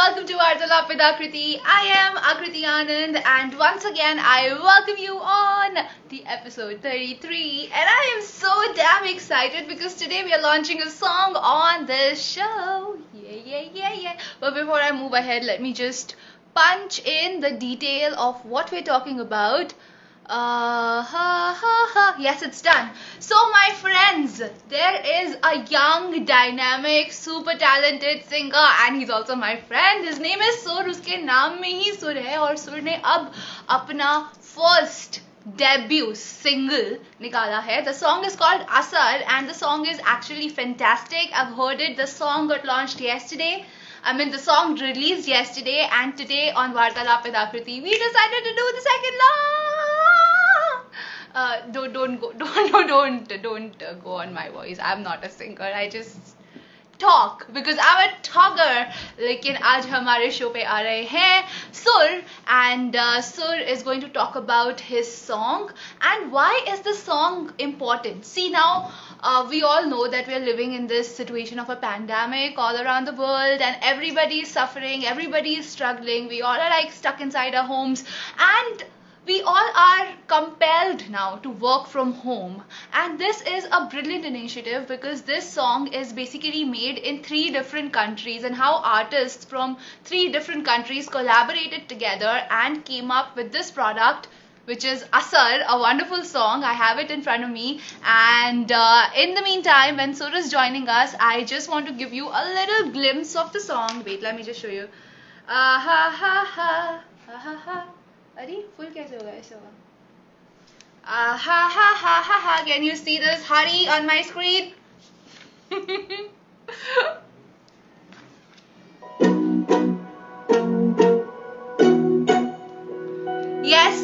welcome to Vartalap with Akriti. I am Akriti Anand, and once again, I welcome you on the episode 33. And I am so damn excited because today we are launching a song on this show. Yeah, yeah, yeah, yeah. But before I move ahead, let me just punch in the detail of what we're talking about. Uh, ha, ha, ha. Yes, it's done. So, my friends, there is a young, dynamic, super talented singer, and he's also my friend. His name is Sur. उसके नाम में ही सुर है और सुर ने अब अपना first debut single निकाला है. The song is called Asar, and the song is actually fantastic. I've heard it. The song got launched yesterday. I mean, the song released yesterday, and today on Vartalap with Akriti, we decided to do the second launch uh, don't don't go don't don't don't uh, go on my voice i'm not a singer i just talk because I'm a talker लेकिन आज हमारे show पे आ रहे हैं सुर and uh, Sur is going to talk about his song and why is the song important see now uh, we all know that we are living in this situation of a pandemic all around the world and everybody is suffering everybody is struggling we all are like stuck inside our homes and we all are compelled now to work from home and this is a brilliant initiative because this song is basically made in three different countries and how artists from three different countries collaborated together and came up with this product which is Asar, a wonderful song. I have it in front of me. And uh, in the meantime, when Sur is joining us, I just want to give you a little glimpse of the song. Wait, let me just show you. Ah ha ha ha ha ha ha. अरे full कैसे होगा ऐसे होगा uh, ha ha ha ha ha can you see this honey on my screen yes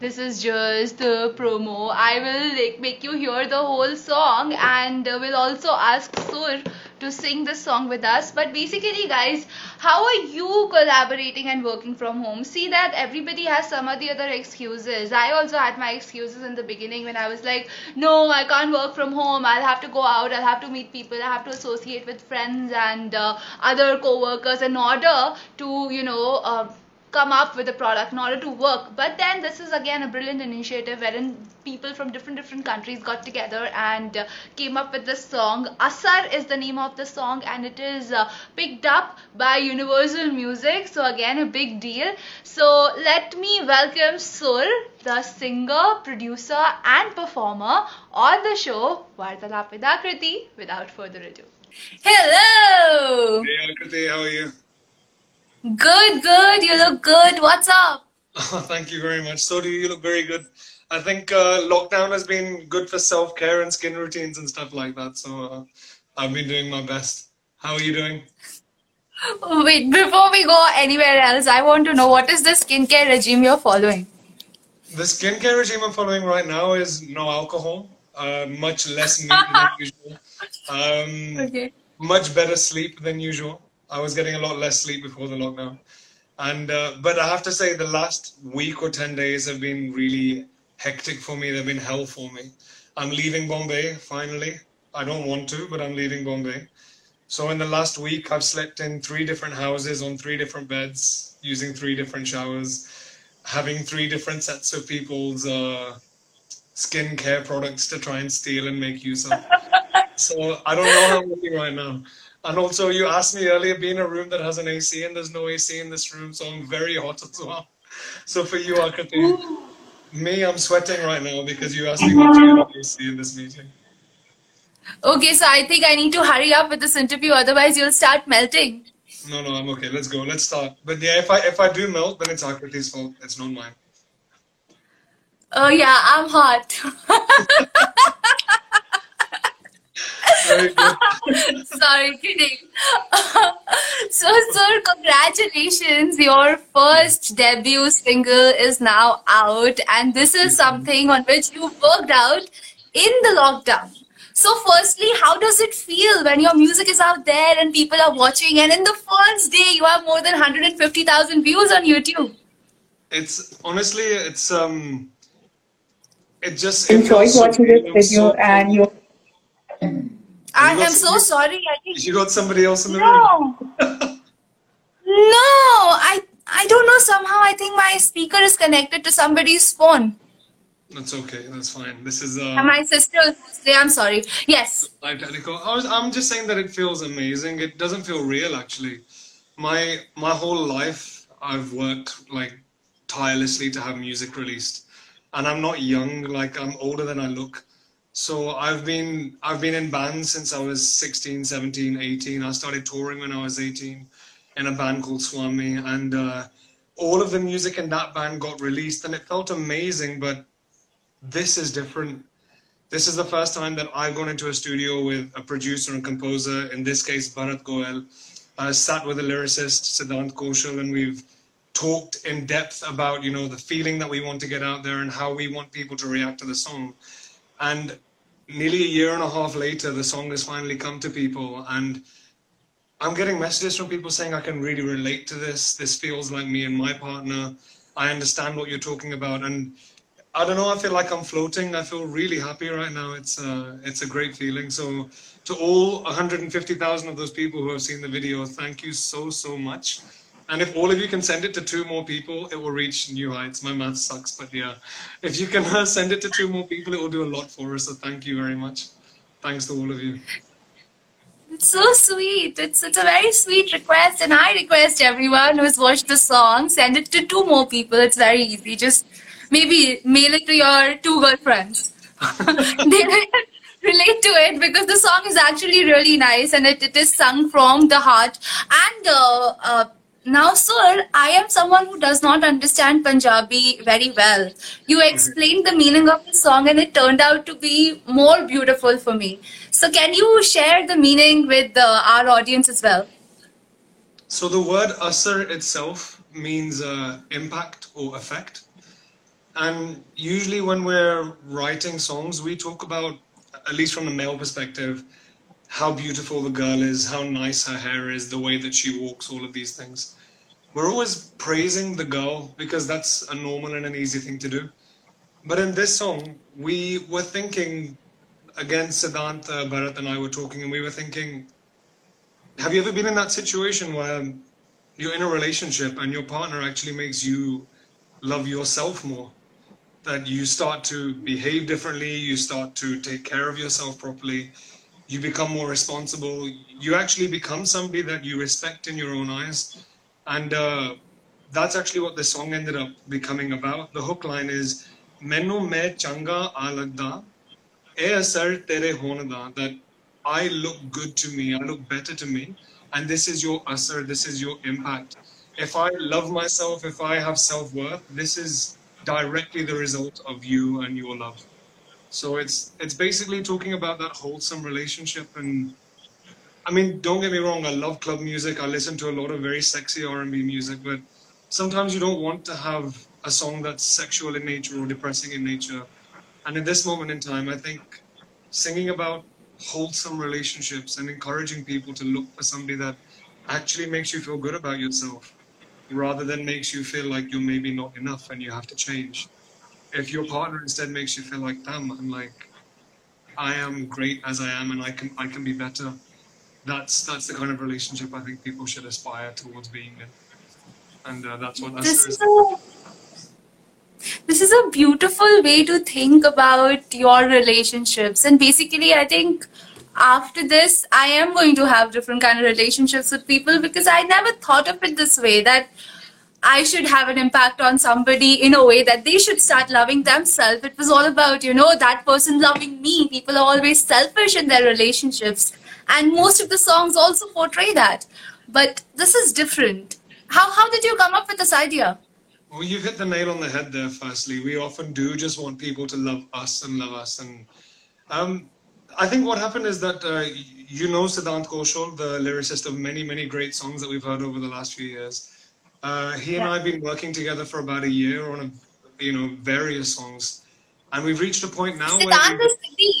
this is just the promo i will like make you hear the whole song and uh, will also ask sur to sing this song with us. But basically, guys, how are you collaborating and working from home? See that everybody has some of the other excuses. I also had my excuses in the beginning when I was like, no, I can't work from home. I'll have to go out. I'll have to meet people. I have to associate with friends and uh, other co-workers in order to, you know, uh, come up with a product in order to work. But then this is again a brilliant initiative wherein people from different different countries got together and uh, came up with this song. Asar is the name of the song and it is uh, picked up by universal music. So again a big deal. So let me welcome sur the singer producer and performer on the show Vartalap with Akriti. Without further ado. Hello! Hey Akriti how are you Good, good. You look good. What's up? Oh, thank you very much. So do you. You look very good. I think uh, lockdown has been good for self care and skin routines and stuff like that. So uh, I've been doing my best. How are you doing? Wait, before we go anywhere else, I want to know what is the skincare regime you're following? The skincare regime I'm following right now is no alcohol, uh, much less meat than usual, um, okay. much better sleep than usual. I was getting a lot less sleep before the lockdown. And uh, but I have to say, the last week or ten days have been really hectic for me. They've been hell for me. I'm leaving Bombay finally. I don't want to, but I'm leaving Bombay. So in the last week, I've slept in three different houses on three different beds, using three different showers, having three different sets of people's uh, skincare products to try and steal and make use of. so I don't know how I'm looking right now. And also, you asked me earlier, be in a room that has an AC, and there's no AC in this room, so I'm very hot as well. So for you, Akriti, me, I'm sweating right now because you asked me not to get AC in this meeting. Okay, so I think I need to hurry up with this interview, otherwise you'll start melting. No, no, I'm okay. Let's go. Let's start. But yeah, if I if I do melt, then it's Akriti's fault. It's not mine. Oh yeah, I'm hot. Sorry, kidding. so, Sur, congratulations. Your first debut single is now out, and this is something on which you worked out in the lockdown. So, firstly, how does it feel when your music is out there and people are watching, and in the first day you have more than 150,000 views on YouTube? It's honestly, it's um it just enjoyed watching this video so and you. I am so sorry. I think you got somebody else in the no. room. no, I I don't know. Somehow I think my speaker is connected to somebody's phone. That's okay. That's fine. This is uh, my sister. Say, I'm sorry. Yes. I'm technical. I was. I'm just saying that it feels amazing. It doesn't feel real actually. My my whole life I've worked like tirelessly to have music released, and I'm not young. Like I'm older than I look. So I've been I've been in bands since I was 16, 17, 18. I started touring when I was 18 in a band called Swami, and uh, all of the music in that band got released, and it felt amazing. But this is different. This is the first time that I've gone into a studio with a producer and composer, in this case, Bharat Goel. I sat with a lyricist, Siddhant Kaushal, and we've talked in depth about, you know, the feeling that we want to get out there and how we want people to react to the song. And nearly a year and a half later, the song has finally come to people. And I'm getting messages from people saying, I can really relate to this. This feels like me and my partner. I understand what you're talking about. And I don't know. I feel like I'm floating. I feel really happy right now. It's uh, it's a great feeling. So to all 150,000 of those people who have seen the video, thank you so so much. And if all of you can send it to two more people, it will reach new heights. My math sucks, but yeah, if you can uh, send it to two more people, it will do a lot for us. So thank you very much. Thanks to all of you. It's so sweet. It's it's a very sweet request, and I request everyone who has watched the song send it to two more people. It's very easy. Just maybe mail it to your two girlfriends. they relate to it because the song is actually really nice and it, it is sung from the heart. And uh, uh, now, Sur, I am someone who does not understand Punjabi very well. You explained the meaning of the song and it turned out to be more beautiful for me. So, can you share the meaning with uh, our audience as well? So, the word asar itself means uh, impact or effect. And usually, when we're writing songs, we talk about, at least from the male perspective, how beautiful the girl is, how nice her hair is, the way that she walks, all of these things. We're always praising the girl because that's a normal and an easy thing to do. But in this song, we were thinking, again, Siddhanta, Bharat, and I were talking, and we were thinking, have you ever been in that situation where you're in a relationship and your partner actually makes you love yourself more? that you start to behave differently, you start to take care of yourself properly, you become more responsible, you actually become somebody that you respect in your own eyes. And uh, that's actually what the song ended up becoming about. The hook line is Menu me changa alagda, e asar tere honada, that I look good to me, I look better to me, and this is your asar, this is your impact. If I love myself, if I have self worth, this is directly the result of you and your love. So it's it's basically talking about that wholesome relationship and I mean, don't get me wrong, I love club music. I listen to a lot of very sexy R&B music, but sometimes you don't want to have a song that's sexual in nature or depressing in nature. And in this moment in time, I think singing about wholesome relationships and encouraging people to look for somebody that actually makes you feel good about yourself rather than makes you feel like you're maybe not enough and you have to change. If your partner instead makes you feel like, damn, I'm like, I am great as I am and I can I can be better. That's that's the kind of relationship I think people should aspire towards being in. And uh, that's what this is. A, this is a beautiful way to think about your relationships. And basically, I think after this i am going to have different kind of relationships with people because i never thought of it this way that i should have an impact on somebody in a way that they should start loving themselves it was all about you know that person loving me people are always selfish in their relationships and most of the songs also portray that. But this is different. How how did you come up with this idea? Well you've hit the nail on the head there firstly. We often do just want people to love us and love us. And um, I think what happened is that uh, you know Siddhant Kaushal, the lyricist of many, many great songs that we've heard over the last few years. Uh, he and I have been working together for about a year on, a, you know, various songs, and we've reached a point now Siddhant where is Siddhi.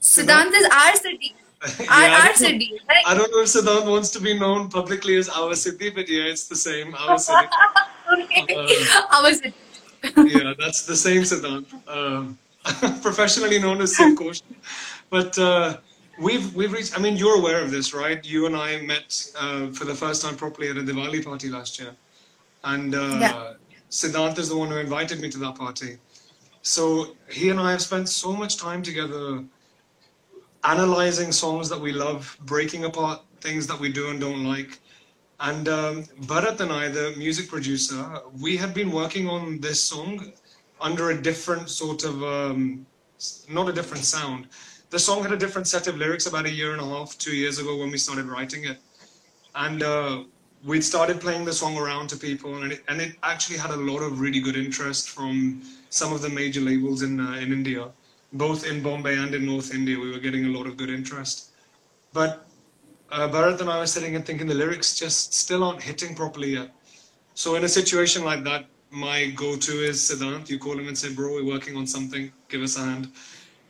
Siddhant is our Siddhi. yeah, our, Siddhi. Right? I don't know if Siddhant wants to be known publicly as our Siddhi, but yeah, it's the same. Our Siddhi. okay. Uh, our Siddhi. yeah, that's the same Siddhant. Um, professionally known as Sid But uh, we've we've reached. I mean, you're aware of this, right? You and I met uh, for the first time properly at a Diwali party last year, and uh, yeah. Siddhant is the one who invited me to that party. So he and I have spent so much time together, analyzing songs that we love, breaking apart things that we do and don't like. And um, Bharat and I, the music producer, we had been working on this song under a different sort of, um, not a different sound. The song had a different set of lyrics about a year and a half, two years ago when we started writing it. And uh, we'd started playing the song around to people, and it, and it actually had a lot of really good interest from some of the major labels in, uh, in India. Both in Bombay and in North India, we were getting a lot of good interest. But uh, Bharat and I were sitting and thinking the lyrics just still aren't hitting properly yet. So in a situation like that, my go-to is Siddhant. You call him and say, bro, we're working on something. Give us a hand.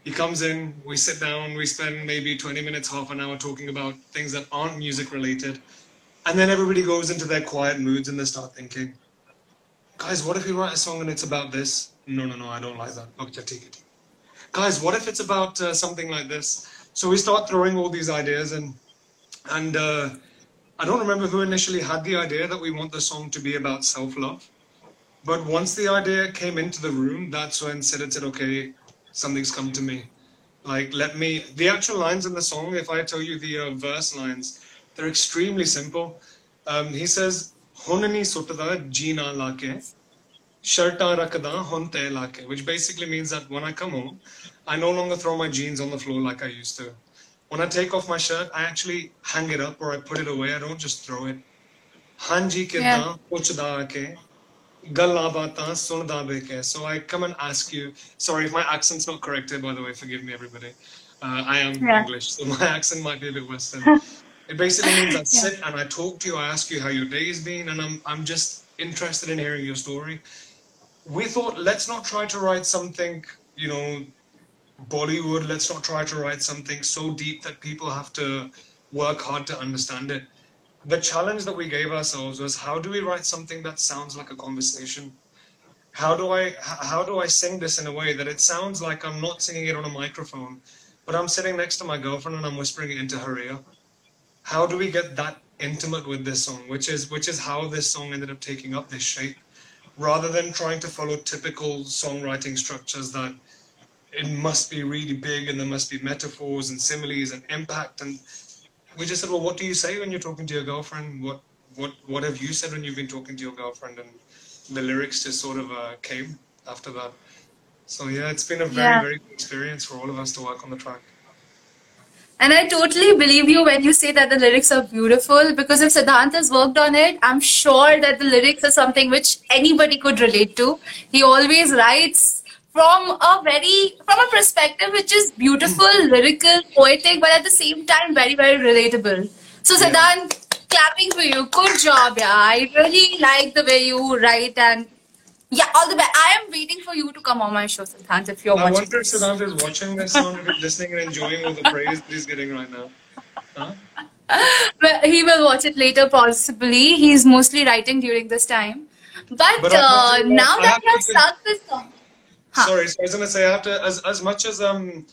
He comes in, we sit down, we spend maybe 20 minutes, half an hour talking about things that aren't music related. And then everybody goes into their quiet moods and they start thinking, guys, what if we write a song and it's about this? No, no, no, I don't like that. Okay, take it. Guys, what if it's about uh, something like this? So we start throwing all these ideas and and uh, I don't remember who initially had the idea that we want the song to be about self-love. But once the idea came into the room, that's when Sid said, okay, something's come to me. Like, let me, the actual lines in the song, if I tell you the uh, verse lines, they're extremely simple. Um, he says, Honani sutada jina lake, rakada honte lake, which basically means that when I come home, I no longer throw my jeans on the floor like I used to. When I take off my shirt, I actually hang it up or I put it away. I don't just throw it. Hanji kiddha puchda ke sunda So I come and ask you. Sorry if my accent's not corrected, by the way. Forgive me, everybody. Uh, I am yeah. English, so my accent might be a bit Western. it basically means I sit yeah. and I talk to you. I ask you how your day's been, and I'm I'm just interested in hearing your story. We thought let's not try to write something, you know, Bollywood, let's not try to write something so deep that people have to work hard to understand it. The challenge that we gave ourselves was how do we write something that sounds like a conversation? How do I how do I sing this in a way that it sounds like I'm not singing it on a microphone, but I'm sitting next to my girlfriend and I'm whispering it into her ear? How do we get that intimate with this song, which is which is how this song ended up taking up this shape, rather than trying to follow typical songwriting structures that it must be really big and there must be metaphors and similes and impact and we just said well what do you say when you're talking to your girlfriend? What what what have you said when you've been talking to your girlfriend? And the lyrics just sort of uh, came after that. So yeah it's been a very yeah. very good experience for all of us to work on the track and I totally believe you when you say that the lyrics are beautiful because if Siddhant has worked on it, I'm sure that the lyrics are something which anybody could relate to. He always writes from a very from a perspective which is beautiful, hmm. lyrical, poetic, but at the same time very very relatable. So Siddhant, yeah. clapping for you. Good job, yeah. I really like the way you write and yeah, all the best. I am waiting for you to come on my show, Siddhant, if you're I watching. I wonder if Siddhant is watching this and listening and enjoying all the praise that he's getting right now. Huh? Well, he will watch it later, possibly. He's mostly writing during this time. But, but uh, now that you have started this song. Huh. Sorry, so I was going to say, I have to, as, as much as um,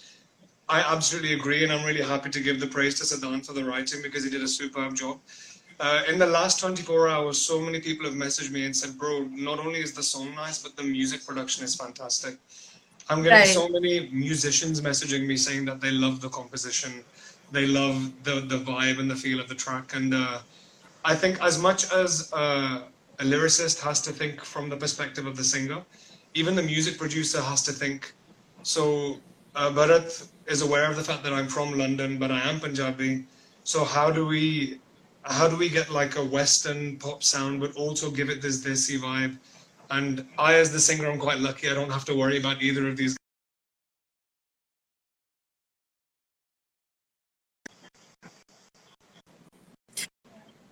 I absolutely agree, and I'm really happy to give the praise to Siddhant for the writing because he did a superb job. Uh, in the last 24 hours, so many people have messaged me and said, bro, not only is the song nice, but the music production is fantastic. I'm getting right. so many musicians messaging me saying that they love the composition, they love the, the vibe and the feel of the track. And uh, I think as much as uh, a lyricist has to think from the perspective of the singer, even the music producer has to think. So uh, Bharat is aware of the fact that I'm from London, but I am Punjabi. So how do we how do we get like a Western pop sound, but also give it this desi vibe? And I, as the singer, I'm quite lucky. I don't have to worry about either of these.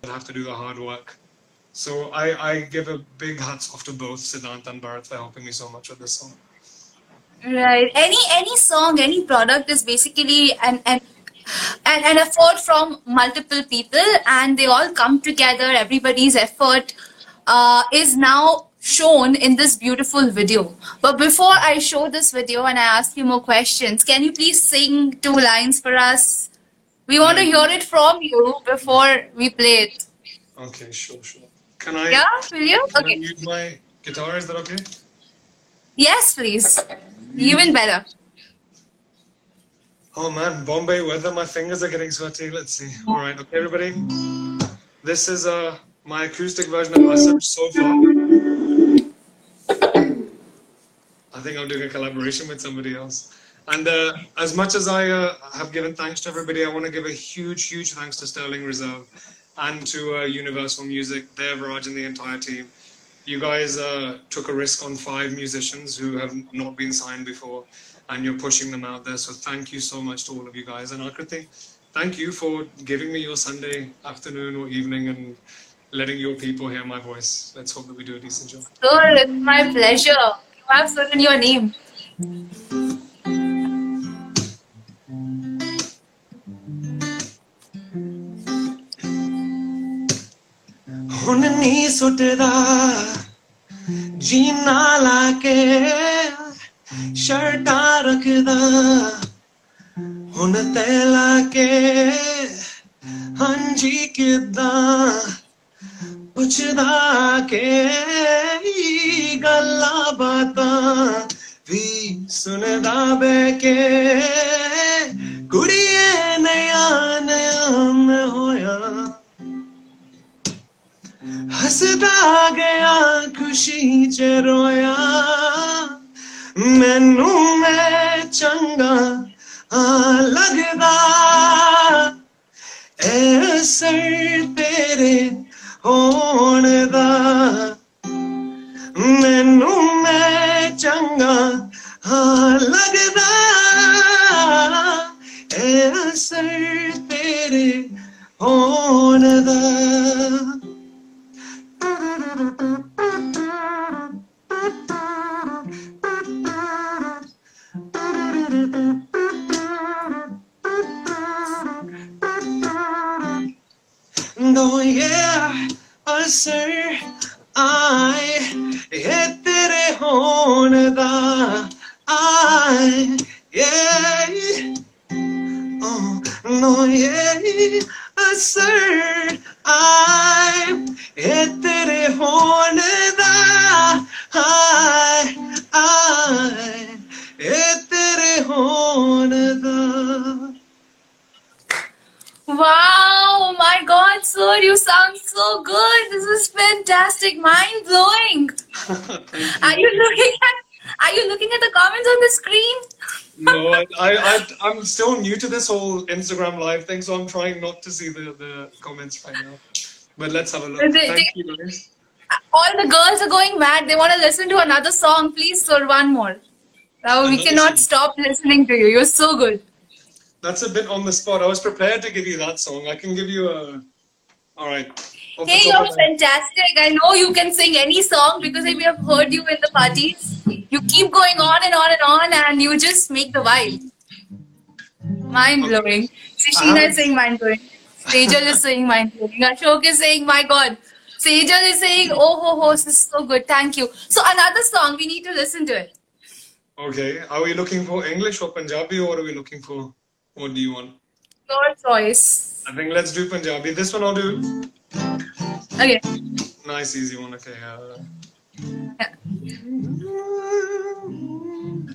I have to do the hard work. So I, I give a big hats off to both Siddhant and Bharat for helping me so much with this song. Right. Any any song, any product is basically an an an, an effort from multiple people, and they all come together. Everybody's effort uh, is now shown in this beautiful video. But before I show this video and I ask you more questions, can you please sing two lines for us? We want to hear it from you before we play it. Okay, sure, sure. Can I? Yeah, will you? Can okay. I use my guitar? Is that okay? Yes, please. Even better. Oh man, Bombay weather. My fingers are getting sweaty. Let's see. All right, okay, everybody. This is uh my acoustic version of Asar so far. I think I'm doing a collaboration with somebody else. And uh, as much as I uh, have given thanks to everybody, I want to give a huge, huge thanks to Sterling Reserve and to uh, Universal Music, Dev, Raj, and the entire team. You guys uh, took a risk on five musicians who have not been signed before, and you're pushing them out there. So thank you so much to all of you guys. And Akriti, thank you for giving me your Sunday afternoon or evening and letting your people hear my voice. Let's hope that we do a decent job. Sure, it's my pleasure. You have certain your name. ਹੁਣ ਨਹੀਂ ਸੁੱਟਦਾ ਜੀਨਾ ਲਾ ਕੇ ਸ਼ਰਟਾਂ ਰੱਖਦਾ ਹੁਣ ਤੇ ਲਾ ਕੇ ਹਾਂਜੀ ਕਿਦਾਂ ਪੁੱਛਦਾ ਕਿ ਗੱਲਾਂ ਬਾਤਾਂ ਵੀ ਸੁਣਦਾ ਬੈ ਕੇ ਕੁੜੀਏ ਨਿਆ ਨਿਆ ਮੈਂ ਹੋਇਆ ਹੱਸਦਾ ਗਿਆ ਖੁਸ਼ੀ ਚ ਰੋਇਆ ਮੈਨੂੰ ਮੈਂ ਚੰਗਾ ਆ ਲੱਗਦਾ ਐ ਸਰ ਤੇਰੇ ਹੋਣ ਦਾ ਮੈਨੂੰ ਮੈਂ ਚੰਗਾ ਆ ਲੱਗਦਾ I'm still new to this whole Instagram live thing, so I'm trying not to see the, the comments right now. But let's have a look. They- Thank they- you, guys. All the girls are going mad. They want to listen to another song. Please, sir, one more. Now we cannot stop listening to you. You're so good. That's a bit on the spot. I was prepared to give you that song. I can give you a. All right. Off Hey, you're fantastic. I know you can sing any song because we have heard you in the parties. You keep going on and on and on, and you just make the vibe. Mind blowing. Sishina Uh-huh. is saying mind blowing. Sejal is saying mind blowing. Ashok is saying, my God. Sejal is saying, oh ho ho, this is so good. Thank you. So another song, we need to listen to it. Okay. Are we looking for English or Punjabi, or are we looking for? What do you want? Your choice. I think let's do Punjabi. This one I'll do. Okay. Nice, easy one. Okay. Uh, Yeah.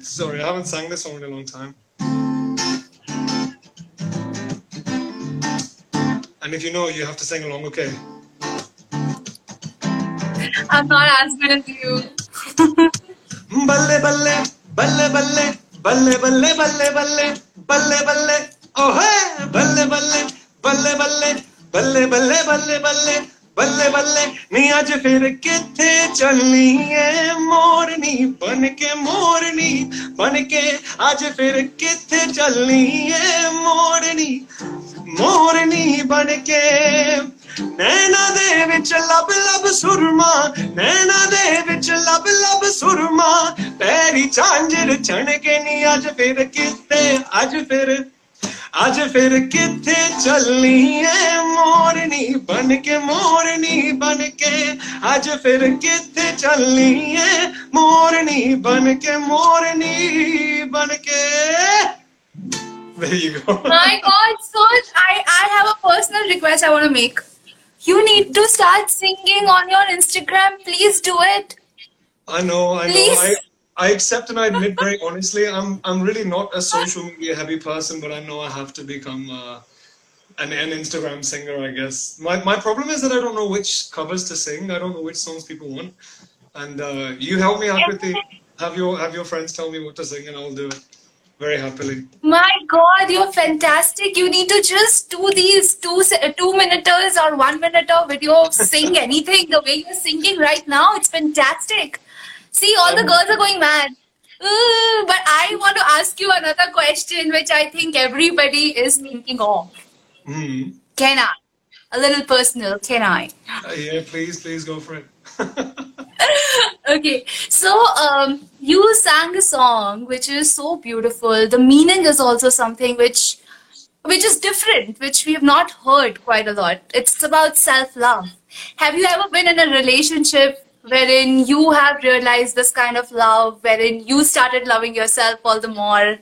sorry, I haven't sang this song in a long time. And if you know, you have to sing along, okay? I'm not as good as you. balle balle, balle balle, balle balle, balle balle, balle balle, oh hey, balle balle, balle balle, balle balle, balle balle. बल्ले बल्ले, नी अज फिर कितने चलनी है मोरनी बन के मोरनी बन के अज फिर कितने चलनी है मोरनी मोरनी बन के नैना दे विच लब लब सुरमा, नैना दे विच लब लब सुरमा, पैरी झांझर छण के नी अज फिर कितने अज फिर आज फिर किथे चलनी है मोरनी बन के मोरनी बन के आज फिर किथे चलनी है मोरनी बन के मोरनी बन के There you go. My God, Soj, I, I have a personal request I want to make. You need to start singing on your Instagram. Please do it. I know, I Please. know. I, I accept and I admit very honestly, I'm I'm really not a social media heavy person, but I know I have to become uh, an, an Instagram singer, I guess. My my problem is that I don't know which covers to sing. I don't know which songs people want. And uh, you help me out with the have your have your friends tell me what to sing and I'll do it very happily. My God, you're fantastic. You need to just do these two two minuters or one minute video. Sing anything the way you're singing right now. It's fantastic. See, all the Um, girls are going mad. Ooh, but I want to ask you another question, which I think everybody is thinking of. Hmm. Can I? A little personal. Can I? Uh, yeah, please, please go for it. okay so um, you sang a song which is so beautiful the meaning is also something which which is different which we have not heard quite a lot it's about self love have you ever been in a relationship wherein you have realized this kind of love wherein you started loving yourself all the more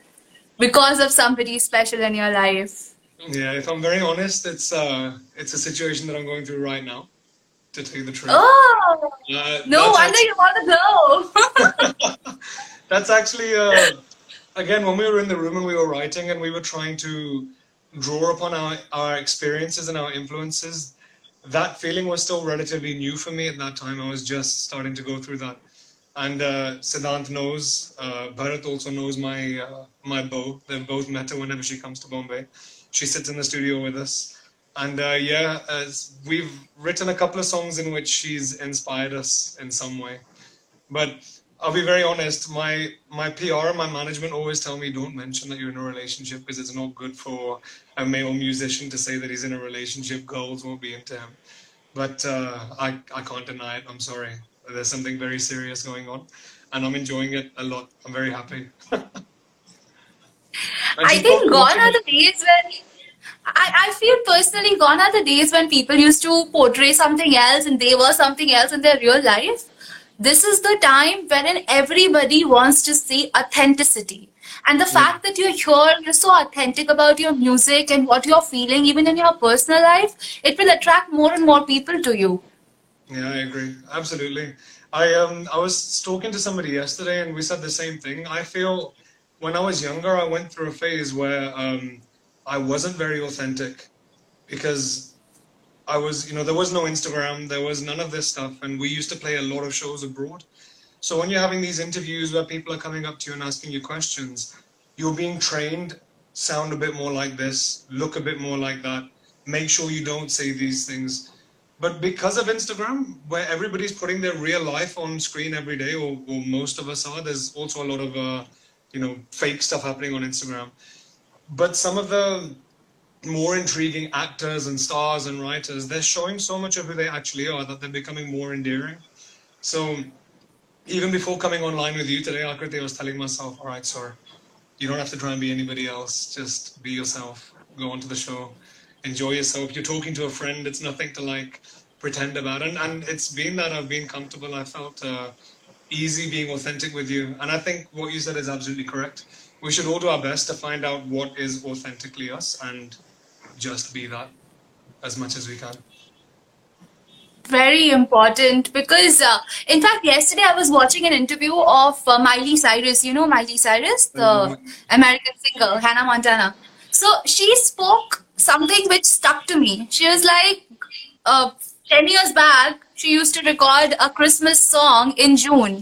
because of somebody special in your life yeah, if I'm very honest, it's uh it's a situation that I'm going through right now. To tell you the truth. oh Uh, no wonder you want to go That's actually, uh, again, when we were in the room and we were writing and we were trying to draw upon our, our experiences and our influences, that feeling was still relatively new for me at that time. I was just starting to go through that. And uh, Siddhant knows, uh, Bharat also knows my, uh, my beau. They've both met her whenever she comes to Bombay. She sits in the studio with us. And uh, yeah, we've written a couple of songs in which she's inspired us in some way. But I'll be very honest. My my PR and my management always tell me don't mention that you're in a relationship because it's not good for a male musician to say that he's in a relationship. Girls won't be into him. But uh, I I can't deny it. I'm sorry. There's something very serious going on, and I'm enjoying it a lot. I'm very happy. I think gone are the days when I, I feel personally gone are the days when people used to portray something else and they were something else in their real life. This is the time wherein everybody wants to see authenticity. And the fact that you're here, you're so authentic about your music and what you're feeling, even in your personal life, it will attract more and more people to you. Yeah, I agree. Absolutely. I um I was talking to somebody yesterday and we said the same thing. I feel when I was younger I went through a phase where um I wasn't very authentic because I was, you know, there was no Instagram, there was none of this stuff, and we used to play a lot of shows abroad. So when you're having these interviews where people are coming up to you and asking you questions, you're being trained, sound a bit more like this, look a bit more like that, make sure you don't say these things. But because of Instagram, where everybody's putting their real life on screen every day, or, or most of us are, there's also a lot of, uh, you know, fake stuff happening on Instagram. But some of the more intriguing actors and stars and writers, they're showing so much of who they actually are that they're becoming more endearing. So even before coming online with you today, Akriti, I was telling myself, all right, Sur, you don't have to try and be anybody else. Just be yourself. Go onto the show. Enjoy yourself. You're talking to a friend. It's nothing to like pretend about. And, and it's been that I've been comfortable. I felt uh, easy being authentic with you. And I think what you said is absolutely correct. We should all do our best to find out what is authentically us and just be that as much as we can. very important because uh, in fact yesterday i was watching an interview of uh, miley cyrus you know miley cyrus the Mhm. american singer hannah montana so she spoke something which stuck to me she was like uh, 10 years back she used to record a christmas song in june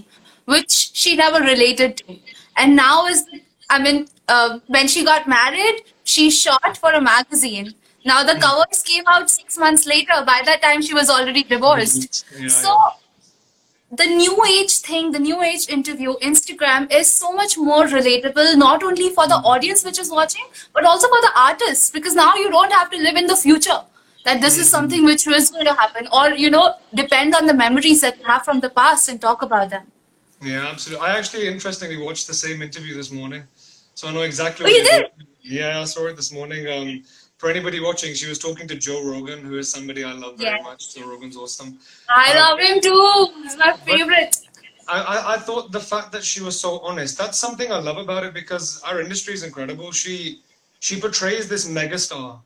which she never related to and now is i mean uh, when she got married she shot for a magazine now the hmm. covers came out six months later. By that time, she was already divorced. Mm-hmm. Yeah, so the new age thing, the new age interview, Instagram is so much more relatable, not only for the audience which is watching, but also for the artists, because now you don't have to live in the future. That this is something mm-hmm. which was going to happen, or you know, depend on the memories that you have from the past and talk about them. Yeah, absolutely. I actually, interestingly, watched the same interview this morning, so I know exactly. Oh, what you did? Yeah, I saw it this morning. Um, for anybody watching, she was talking to Joe Rogan, who is somebody I love very much. Joe Rogan's awesome. I um, love him too. He's my favorite. I, I, I thought the fact that she was so honest, that's something I love about it because our industry is incredible. She she portrays this megastar,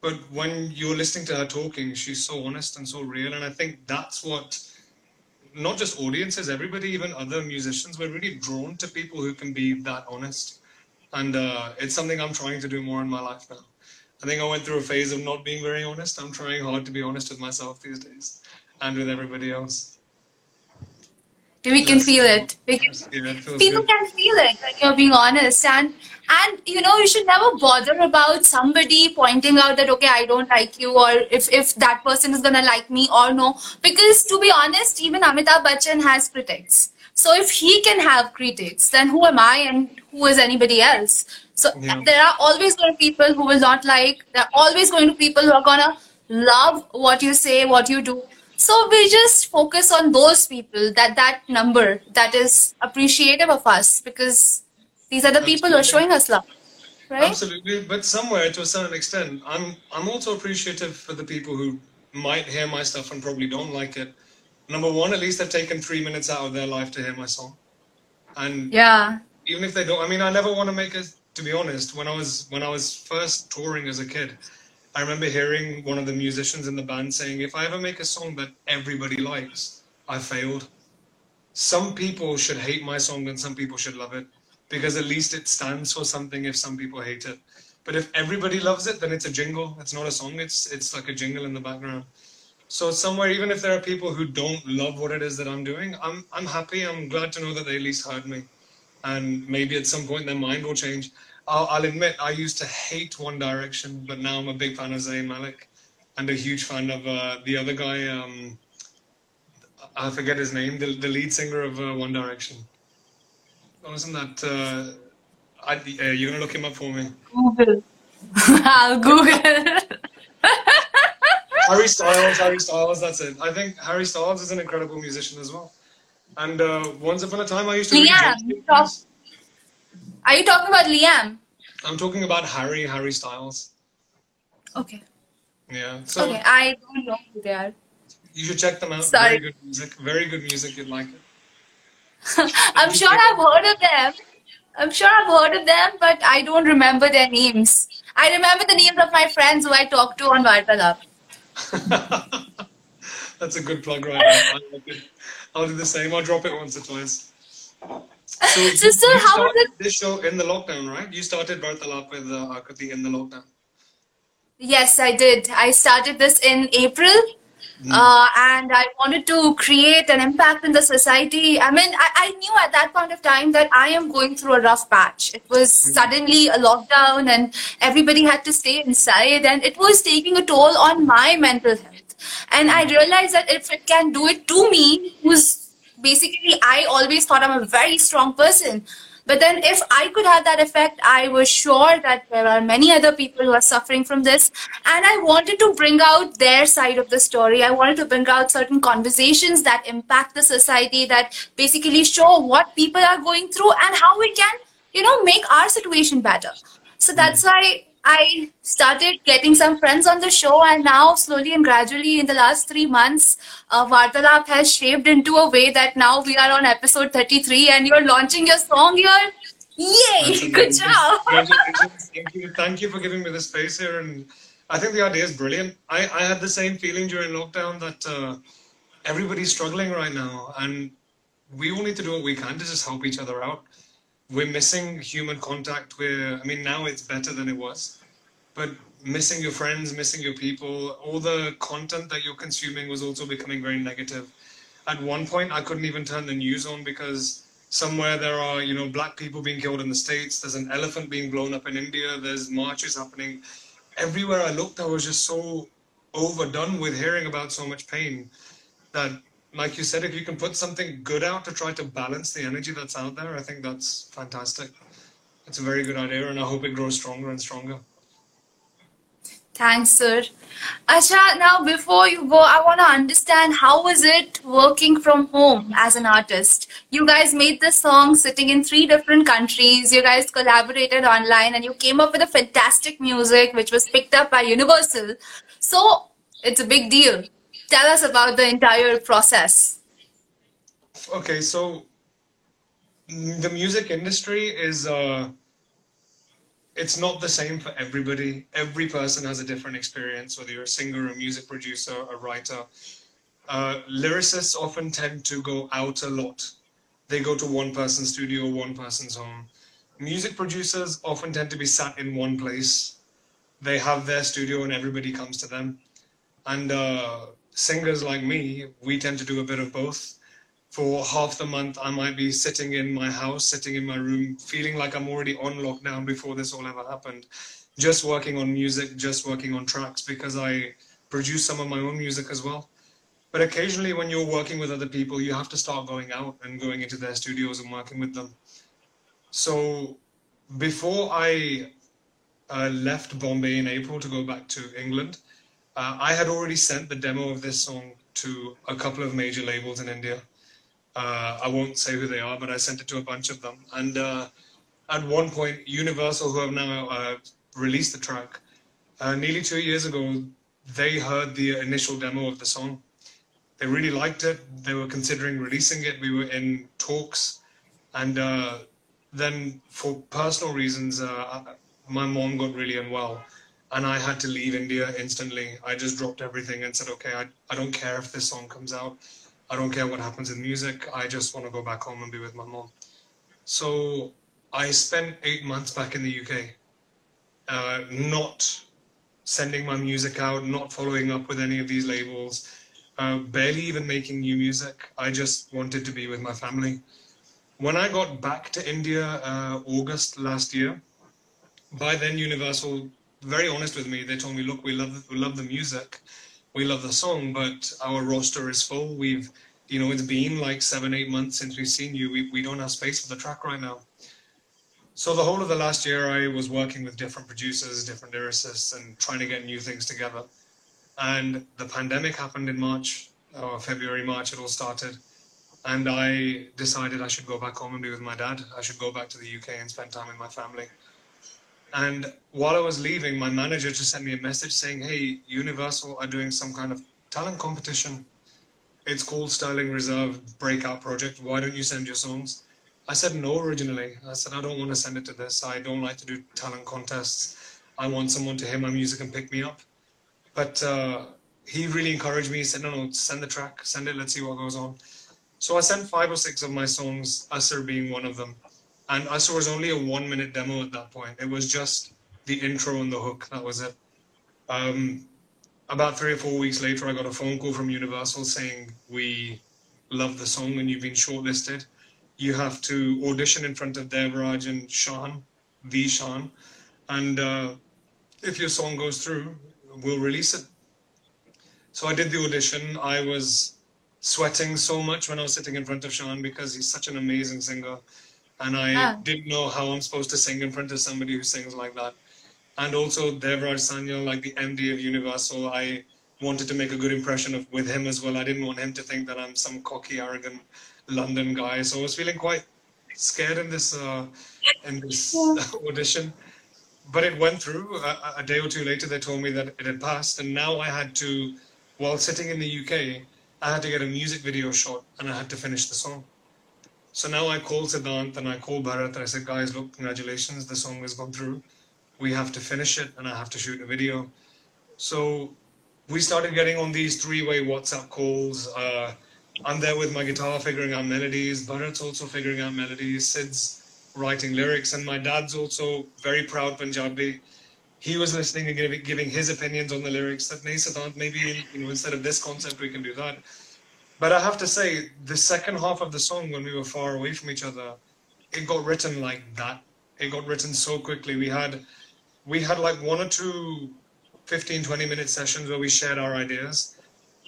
but when you're listening to her talking, she's so honest and so real. And I think that's what not just audiences, everybody, even other musicians, we're really drawn to people who can be that honest. And uh, it's something I'm trying to do more in my life now. I think I went through a phase of not being very honest. I'm trying hard to be honest with myself these days and with everybody else. We can feel it. We can, yeah, it people good. can feel it when you're being honest. And and you know you should never bother about somebody pointing out that okay i don't like you or if if that person is gonna like me or no because to be honest even amitabh bachchan has critics so if he can have critics then who am i and who is anybody else so yeah. there are always going to be people who will not like there are always going to be people who are gonna love what you say what you do so we just focus on those people that that number that is appreciative of us because these are the Absolutely. people who are showing us love. Right? Absolutely, but somewhere to a certain extent, I'm I'm also appreciative for the people who might hear my stuff and probably don't like it. Number one, at least they've taken three minutes out of their life to hear my song, and yeah, even if they don't, I mean, I never want to make it. To be honest, when I was when I was first touring as a kid, I remember hearing one of the musicians in the band saying, "If I ever make a song that everybody likes, I failed." Some people should hate my song and some people should love it because at least it stands for something if some people hate it. But if everybody loves it, then it's a jingle. It's not a song. It's it's like a jingle in the background. So somewhere, even if there are people who don't love what it is that I'm doing, I'm I'm happy. I'm glad to know that they at least heard me, and maybe at some point their mind will change. I'll, I'll admit I used to hate One Direction, but now I'm a big fan of Zayn Malik, and a huge fan of uh, the other guy. Um, I forget his name. The the lead singer of uh, One Direction wasn't that? Uh, I, uh, you're gonna look him up for me. Google. I'll Google. Harry Styles. Harry Styles. That's it. I think Harry Styles is an incredible musician as well. And uh, once upon a time, I used to. Liam. Talk- Are you talking about Liam? I'm talking about Harry. Harry Styles. Okay. Yeah. So okay, I don't know who they are. You should check them out. Sorry. Very good music. Very good music. You'd like it. I'm sure I've heard of them. I'm sure I've heard of them, but I don't remember their names. I remember the names of my friends who I talked to on Vartalap. That's a good plug, right? now. I'll do the same. I'll drop it once or twice. So, Sister, how was it? This show in the lockdown, right? You started Vartalap with uh, Akriti in the lockdown. Yes, I did. I started this in April. Uh, and I wanted to create an impact in the society. I mean, I, I, knew at that point of time that I am going through a rough patch. It was mm. suddenly a lockdown and everybody had to stay inside, and it was taking a toll on my mental health. And I realized that if it can do it to me, who's basically, I always thought I'm a very strong person. But then, if I could have that effect, I was sure that there are many other people who are suffering from this. And I wanted to bring out their side of the story. I wanted to bring out certain conversations that impact the society, that basically show what people are going through and how we can, you know, make our situation better. So that's hmm. why I started getting some friends on the show, and now slowly and gradually, in the last three months, uh, Vartalap has shaped into a way that now we are on episode 33, and you're launching your song here. Yay! Good job. Thank you. Thank you for giving me the space here, and I think the idea is brilliant. I, I had the same feeling during lockdown that uh, everybody's struggling right now, and we all need to do what we can to just help each other out we're missing human contact. We're, I mean now it's better than it was but missing your friends missing your people all the content that you're consuming was also becoming very negative. At one point i couldn't even turn the news on because somewhere there are you know black people being killed in the states. There's an elephant being blown up in india. There's marches happening. Everywhere i looked i was just so overdone with hearing about so much pain that like you said, if you can put something good out to try to balance the energy that's out there, I think that's fantastic. It's a very good idea, and I hope it grows stronger and stronger. Thanks, sir. Asha, now before you go, I want to understand how was it working from home as an artist? You guys made this song sitting in three different countries. You guys collaborated online and you came up with a fantastic music which was picked up by Universal. So it's a big deal. Tell us about the entire process. Okay, so the music industry is uh, it's not the same for everybody. Every person has a different experience, whether you're a singer, a music producer, a writer. Uh, lyricists often tend to go out a lot. They go to one person's studio, one person's home. Music producers often tend to be sat in one place. They have their studio and everybody comes to them. And uh, singers like me, we tend to do a bit of both for half the month, I might be sitting in my house, sitting in my room, feeling like I'm already on lockdown before this all ever happened, just working on music, just working on tracks because I produce some of my own music as well. But occasionally, when you're working with other people, you have to start going out and going into their studios and working with them. So before I uh, left Bombay in April to go back to England, uh, I had already sent the demo of this song to a couple of major labels in India uh, I won't say who they are, but I sent it to a bunch of them. And uh, at one point, Universal, who have now uh, released the track, uh, nearly two years ago, they heard the initial demo of the song. They really liked it. They were considering releasing it. We were in talks. And uh, then, for personal reasons, my mom got really unwell. And I had to leave India instantly. I just dropped everything and said, okay, I, I don't care if this song comes out I don't care what happens in music. I just want to go back home and be with my mom. So I spent eight months back in the UK, uh, not sending my music out, not following up with any of these labels, uh, barely even making new music. I just wanted to be with my family. When I got back to India uh, August last year, by then Universal, very honest with me, they told me, look, we love, we love the music we love the song, but our roster is full. We've, you know, it's been like seven, eight months since we've seen you. We, we don't have space for the track right now. So the whole of the last year, I was working with different producers, different lyricists, and trying to get new things together. And the pandemic happened in March, or February, March, it all started. And I decided I should go back home and be with my dad. I should go back to the UK and spend time with my family. And while I was leaving, my manager just sent me a message saying, hey, Universal are doing some kind of talent competition. It's called Sterling Reserve Breakout Project. Why don't you send your songs? I said no originally. I said, I don't want to send it to this. I don't like to do talent contests. I want someone to hear my music and pick me up. But uh, he really encouraged me. He said, no, no, send the track, send it, let's see what goes on. So I sent five or six of my songs, Asar being one of them. And I saw it was only a one minute demo at that point. It was just the intro and the hook. That was it. Um, about three or four weeks later, I got a phone call from Universal saying, We love the song and you've been shortlisted. You have to audition in front of Devraj and Shaan, the Shaan. And uh, if your song goes through, we'll release it. So I did the audition. I was sweating so much when I was sitting in front of Shaan because he's such an amazing singer and I ah. didn't know how I'm supposed to sing in front of somebody who sings like that. And also Devraj Sanyal, like the MD of Universal, I wanted to make a good impression of with him as well. I didn't want him to think that I'm some cocky, arrogant London guy. So I was feeling quite scared in this uh, in this yeah. audition. But it went through. A, a day or two later, they told me that it had passed, and now I had to, while sitting in the UK, I had to get a music video shot, and I had to finish the song. So now I call Siddhant and I call Bharat and I said, guys, look, congratulations, the song has gone through. We have to finish it and I have to shoot a video. So we started getting on these three-way WhatsApp calls. Uh, I'm there with my guitar figuring out melodies. Bharat's also figuring out melodies. Sid's writing lyrics. And my dad's also very proud Punjabi. He was listening and giving, his opinions on the lyrics that, Nay, Siddhant, maybe you know, instead of this concept, we can do that. But I have to say, the second half of the song, when we were far away from each other, it got written like that. It got written so quickly. We had, we had like one or two 15, 20 minute sessions where we shared our ideas.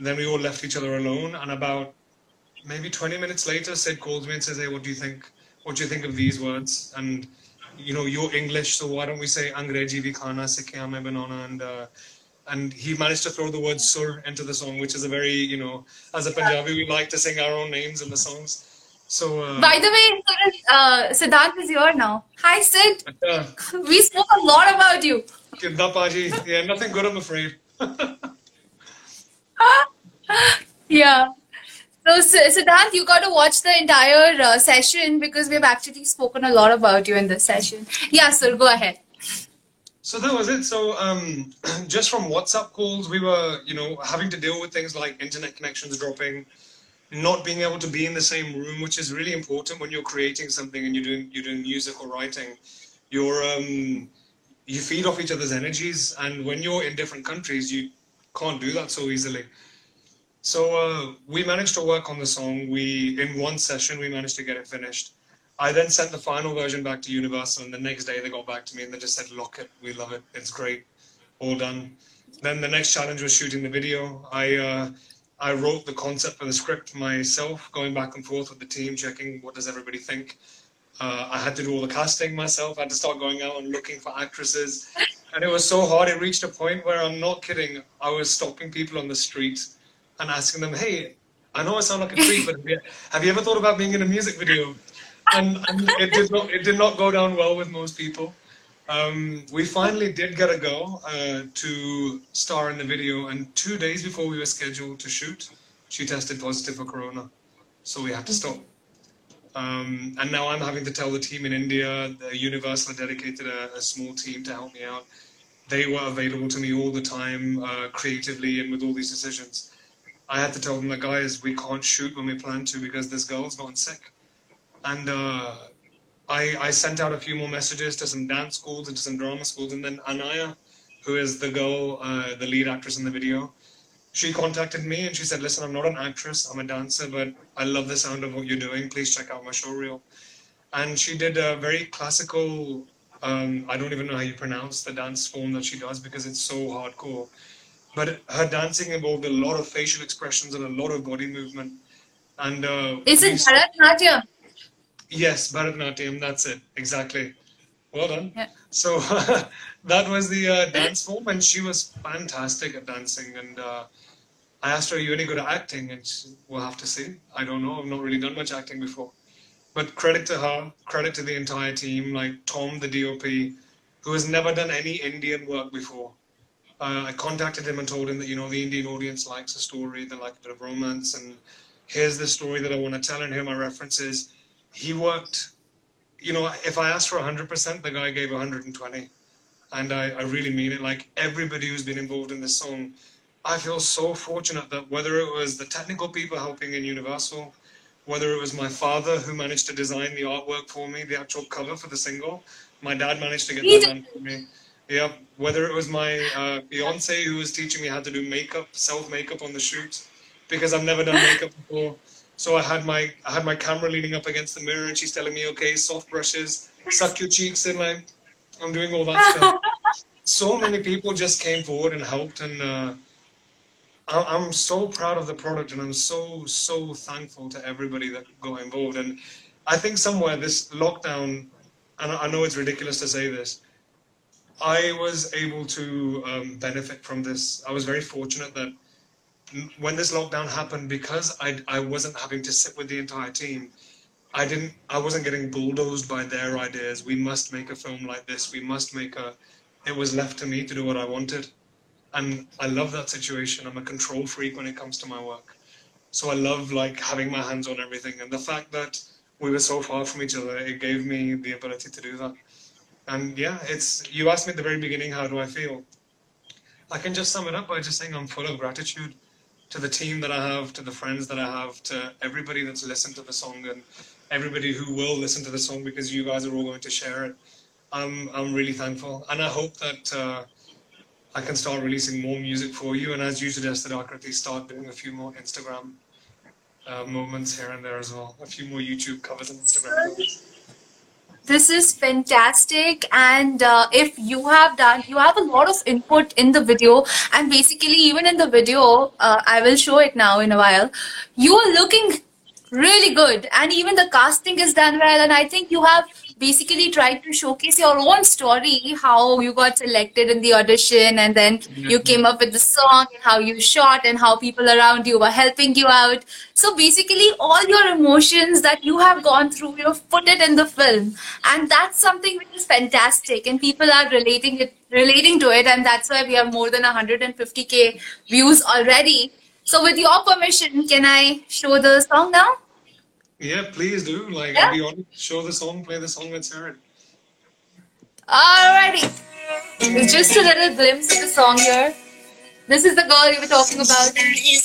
then we all left each other alone. And about maybe 20 minutes later, Sid calls me and says, hey, what do you think? What do you think of these words? And, you know, you're English, so why don't we say Angreji vi khana sikhe banana and uh, and he managed to throw the word sur into the song, which is a very, you know, as a Punjabi, we like to sing our own names in the songs. So. Uh, By the way, uh, Siddhant is here now. Hi, Sid. Uh, we spoke a lot about you. Yeah, nothing good, I'm afraid. yeah. So, Siddhant, you got to watch the entire uh, session because we've actually spoken a lot about you in this session. Yeah, sir, go ahead. So that was it. So um, just from WhatsApp calls, we were, you know, having to deal with things like internet connections dropping, not being able to be in the same room, which is really important when you're creating something and you're doing you're doing music or writing. You're um, you feed off each other's energies, and when you're in different countries, you can't do that so easily. So uh, we managed to work on the song. We in one session we managed to get it finished I then sent the final version back to Universal, and the next day they got back to me and they just said, "Lock it, we love it, it's great, all done." Then the next challenge was shooting the video. I uh, I wrote the concept for the script myself, going back and forth with the team, checking what does everybody think. Uh, I had to do all the casting myself. I had to start going out and looking for actresses, and it was so hard. It reached a point where I'm not kidding. I was stopping people on the street and asking them, "Hey, I know I sound like a creep, but have you ever thought about being in a music video?" And, and, it did not it did not go down well with most people. Um, we finally did get a go uh, to star in the video, and two days before we were scheduled to shoot, she tested positive for corona, so we had to stop. Um, and now I'm having to tell the team in India, the Universal dedicated a, a, small team to help me out. They were available to me all the time, uh, creatively and with all these decisions. I had to tell them guys, we can't shoot when we plan to because this girl's gotten sick and uh, I, I sent out a few more messages to some dance schools and to some drama schools, and then Anaya, who is the girl, uh, the lead actress in the video, she contacted me and she said, "Listen, I'm not an actress, I'm a dancer, but I love the sound of what you're doing. Please check out my show reel." And she did a very classical. Um, I don't even know how you pronounce the dance form that she does because it's so hardcore. But her dancing involved a lot of facial expressions and a lot of body movement. And uh, is it Bharatanatyam? Yes, Bharatanatyam, that's it, exactly. Well done. Yeah. So that was the uh, dance form, and she was fantastic at dancing. And uh, I asked her, Are you any good at acting? And she, we'll have to see. I don't know. I've not really done much acting before. But credit to her, credit to the entire team, like Tom, the DOP, who has never done any Indian work before. Uh, I contacted him and told him that, you know, the Indian audience likes a story, they like a bit of romance, and here's the story that I want to tell, and here are my references he worked, you know, if I asked for 100%, the guy gave 120. And I, I really mean it. Like everybody who's been involved in this song, I feel so fortunate that whether it was the technical people helping in Universal, whether it was my father who managed to design the artwork for me, the actual cover for the single, my dad managed to get that done for me. Yeah, whether it was my uh, fiance who was teaching me how to do makeup, self makeup on the shoot, because I've never done makeup before. So I had my I had my camera leaning up against the mirror, and she's telling me, "Okay, soft brushes, suck your cheeks in." Like I'm doing all that stuff. so many people just came forward and helped, and uh, I'm so proud of the product, and I'm so so thankful to everybody that got involved. And I think somewhere this lockdown, and I know it's ridiculous to say this, I was able to um, benefit from this. I was very fortunate that when this lockdown happened, because I, I wasn't having to sit with the entire team, I didn't I wasn't getting bulldozed by their ideas. We must make a film like this. We must make a. It was left to me to do what I wanted, and I love that situation. I'm a control freak when it comes to my work, so I love like having my hands on everything. And the fact that we were so far from each other, it gave me the ability to do that. And yeah, it's you asked me at the very beginning, how do I feel? I can just sum it up by just saying I'm full of gratitude to the team that I have, to the friends that I have, to everybody that's listened to the song and everybody who will listen to the song because you guys are all going to share it. I'm I'm really thankful, and I hope that uh, I can start releasing more music for you. And as you suggested, Akriti, start doing a few more Instagram uh, moments here and there as well, a few more YouTube covers and Instagram covers this is fantastic. And uh, if you have done you have a lot of input in the video. And basically even in the video uh, i will show it now in a while. You are looking really good. And even the casting is done well. And i think you have basically tried to showcase your own story, how you got selected in the audition, and then you mm-hmm. came up with the song, and how you shot, and how people around you were helping you out. So basically, all your emotions that you have gone through, you've put it in the film, and that's something which is fantastic, and people are relating it, relating to it, and that's why we have more than 150k views already. So, with your permission, can I show the song now? Yeah, please do. Like, yeah. Be honest. show the song, play the song, let's hear it. Alrighty. It's just a little glimpse of the song here. This is the girl you were talking about. This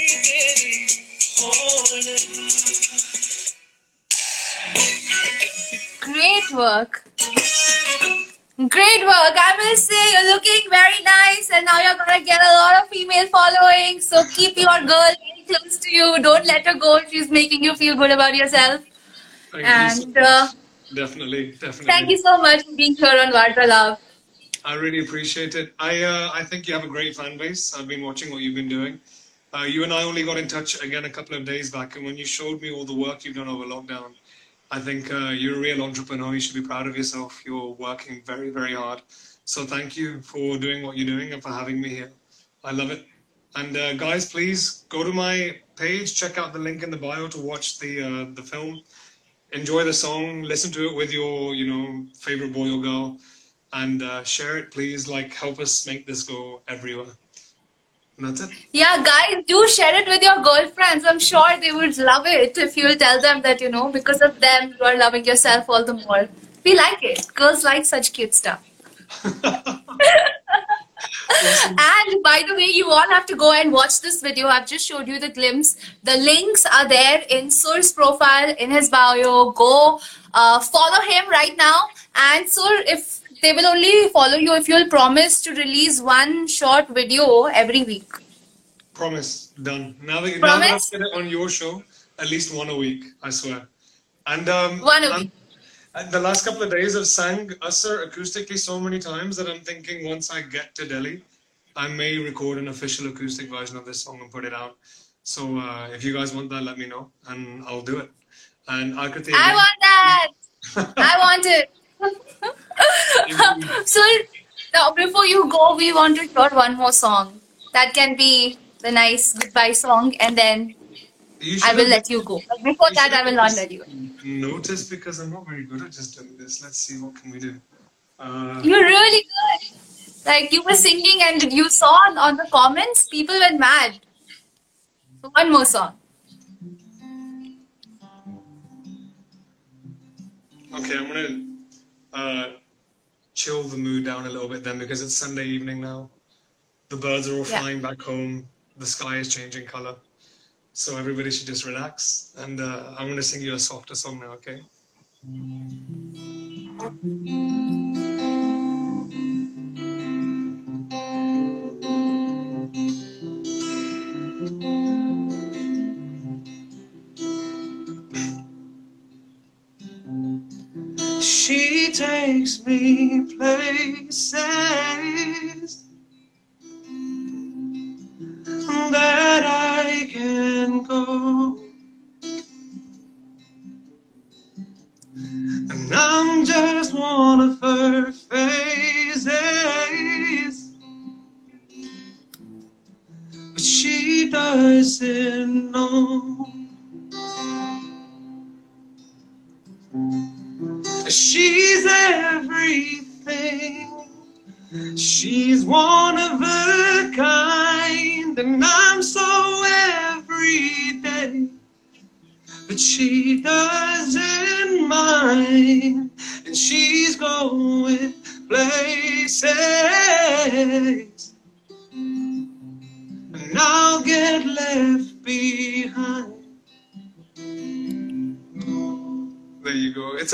Great work. Great work. I will say you're looking very nice and now you're gonna get a lot of female following. So keep your girl close to you. Don't let her go. She's making you feel good about yourself. Thank and you so uh, definitely, definitely. Thank you so much for being here on Vartalap. I really appreciate it. I uh, I think you have a great fan base. I've been watching what you've been doing. Uh, you and I only got in touch again a couple of days back, and when you showed me all the work you've done over lockdown, I think uh, you're a real entrepreneur. You should be proud of yourself. You're working very, very hard. So thank you for doing what you're doing and for having me here. I love it. And uh, guys, please go to my page, check out the link in the bio to watch the uh, the film. Enjoy the song, listen to it with your you know favorite boy or girl and uh, share it, please. Like, help us make this go everywhere. That's it. Yeah, guys, do share it with your girlfriends. I'm sure they would love it if you tell them that, you know, because of them, you are loving yourself all the more. We like it. Girls like such cute stuff. and by the way, you all have to go and watch this video. I've just showed you the glimpse. The links are there in Sur's profile, in his bio. Go uh, follow him right now. And Sur, if they will only follow you if you'll promise to release one short video every week. Promise. Done. Now that, now I've said it on your show, at least one a week, I swear. And um, one a week. The last couple of days I've sang Asar acoustically so many times that I'm thinking once I get to Delhi, I may record an official acoustic version of this song and put it out. So uh, if you guys want that, let me know and I'll do it. And Akriti. I want that. I want it. so now before you go, we want to hear one more song. That can be the nice goodbye song, and then I will let you go. But before that, I will not let you. Notice because I'm not very good at just doing this. Let's see what can we do. Uh, You're really good. Like you were singing, and you saw on the comments, people went mad. One more song. Okay, I'm gonna uh, chill the mood down a little bit then because it's Sunday evening now. The birds are all yeah. flying back home. The sky is changing color. So everybody should just relax. And uh, I'm going to sing you a softer song now, okay? She takes me places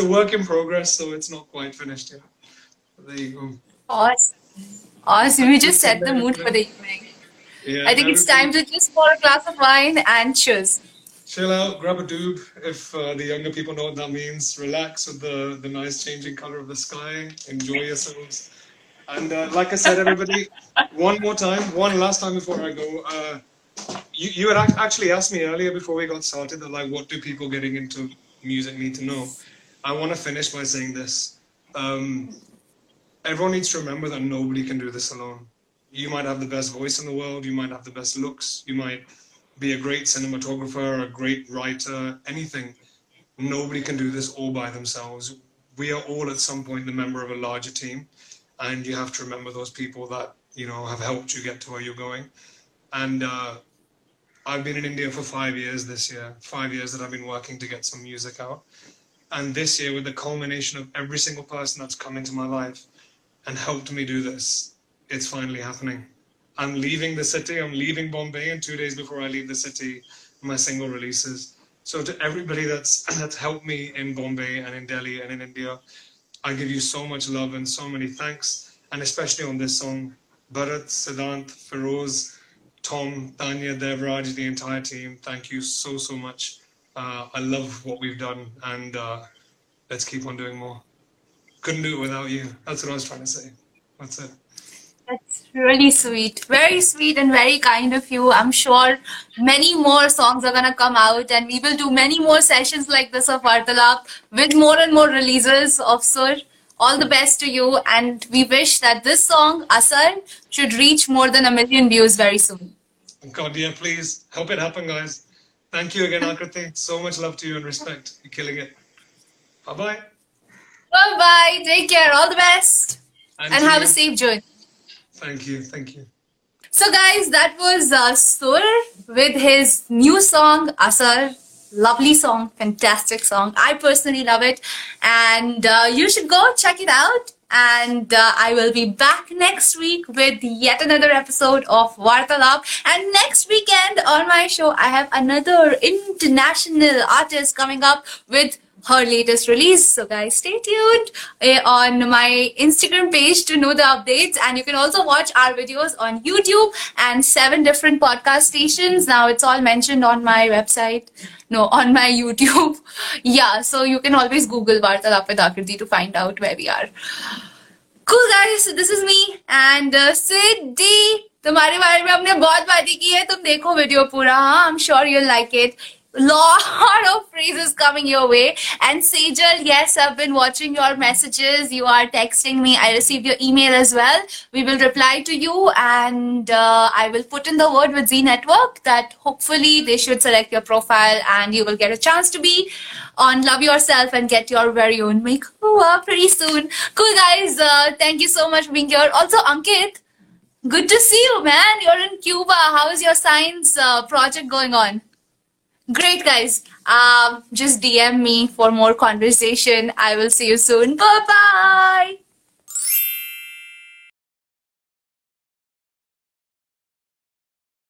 a work in progress, so it's not quite finished yet. There you go. Awesome. Awesome. You just set the mood for the evening. Yeah, I think it's time to just pour a glass of wine and choose. Chill out, grab a doob if uh, the younger people know what that means. Relax with the, the nice changing color of the sky. Enjoy yourselves. And uh, like I said, everybody, one more time, one last time before I go. Uh, you, you had actually asked me earlier before we got started that like, what do people getting into music need to know? I want to finish by saying this. Um, everyone needs to remember that nobody can do this alone. You might have the best voice in the world, you might have the best looks, you might be a great cinematographer, a great writer, anything. Nobody can do this all by themselves. We are all at some point the member of a larger team, and you have to remember those people that you know have helped you get to where you're going. And uh, I've been in India for five years this year, five years that I've been working to get some music out. And this year, with the culmination of every single person that's come into my life and helped me do this, it's finally happening. I'm leaving the city. I'm leaving Bombay, and two days before I leave the city, my single releases. So to everybody that's that's helped me in Bombay and in Delhi and in India, I give you so much love and so many thanks, and especially on this song, Bharat, Siddhant, Feroz, Tom, Tanya, Devraj, the entire team. Thank you so so much. Uh, I love what we've done, and uh, let's keep on doing more. Couldn't do it without you. That's what I was trying to say. That's it. That's really sweet. Very sweet and very kind of you. I'm sure many more songs are going to come out and we will do many more sessions like this of Vartalap with more and more releases of Sur. All the best to you and we wish that this song, Asar, should reach more than a million views very soon. God, yeah, please help it happen, guys. Thank you again, Akriti. So much love to you and respect. You're killing it. Bye bye. Bye bye. Take care. All the best. And, and have a safe journey. Thank you. Thank you. So, guys, that was uh, Sur with his new song, Asar. Lovely song, fantastic song. I personally love it. And uh, you should go check it out. And uh, I will be back next week with yet another episode of Vartalap. And next weekend on my show, I have another international artist coming up with her latest release. So guys, stay tuned uh, on my Instagram page to know the updates. And you can also watch our videos on YouTube and seven different podcast stations. Now it's all mentioned on my website. No, on my YouTube. yeah, so you can always Google Vartalap with Akriti to find out where we are. Cool guys, so this is me and uh, Siddhi. तुम्हारे बारे में हमने बहुत बातें की है तुम देखो वीडियो पूरा हाँ I am sure you like it lot of phrases coming your way. And Sejal, yes, I've been watching your messages. You are texting me. I received your email as well. We will reply to you and uh, I will put in the word with Zee Network that hopefully they should select your profile and you will get a chance to be on Love Yourself and get your very own makeover pretty soon. Cool guys. Uh, thank you so much for being here. Also, Ankit, good to see you, man. You're in Cuba. How is your science uh, project going on? Great, guys. Um, just DM me for more conversation. I will see you soon. Bye bye.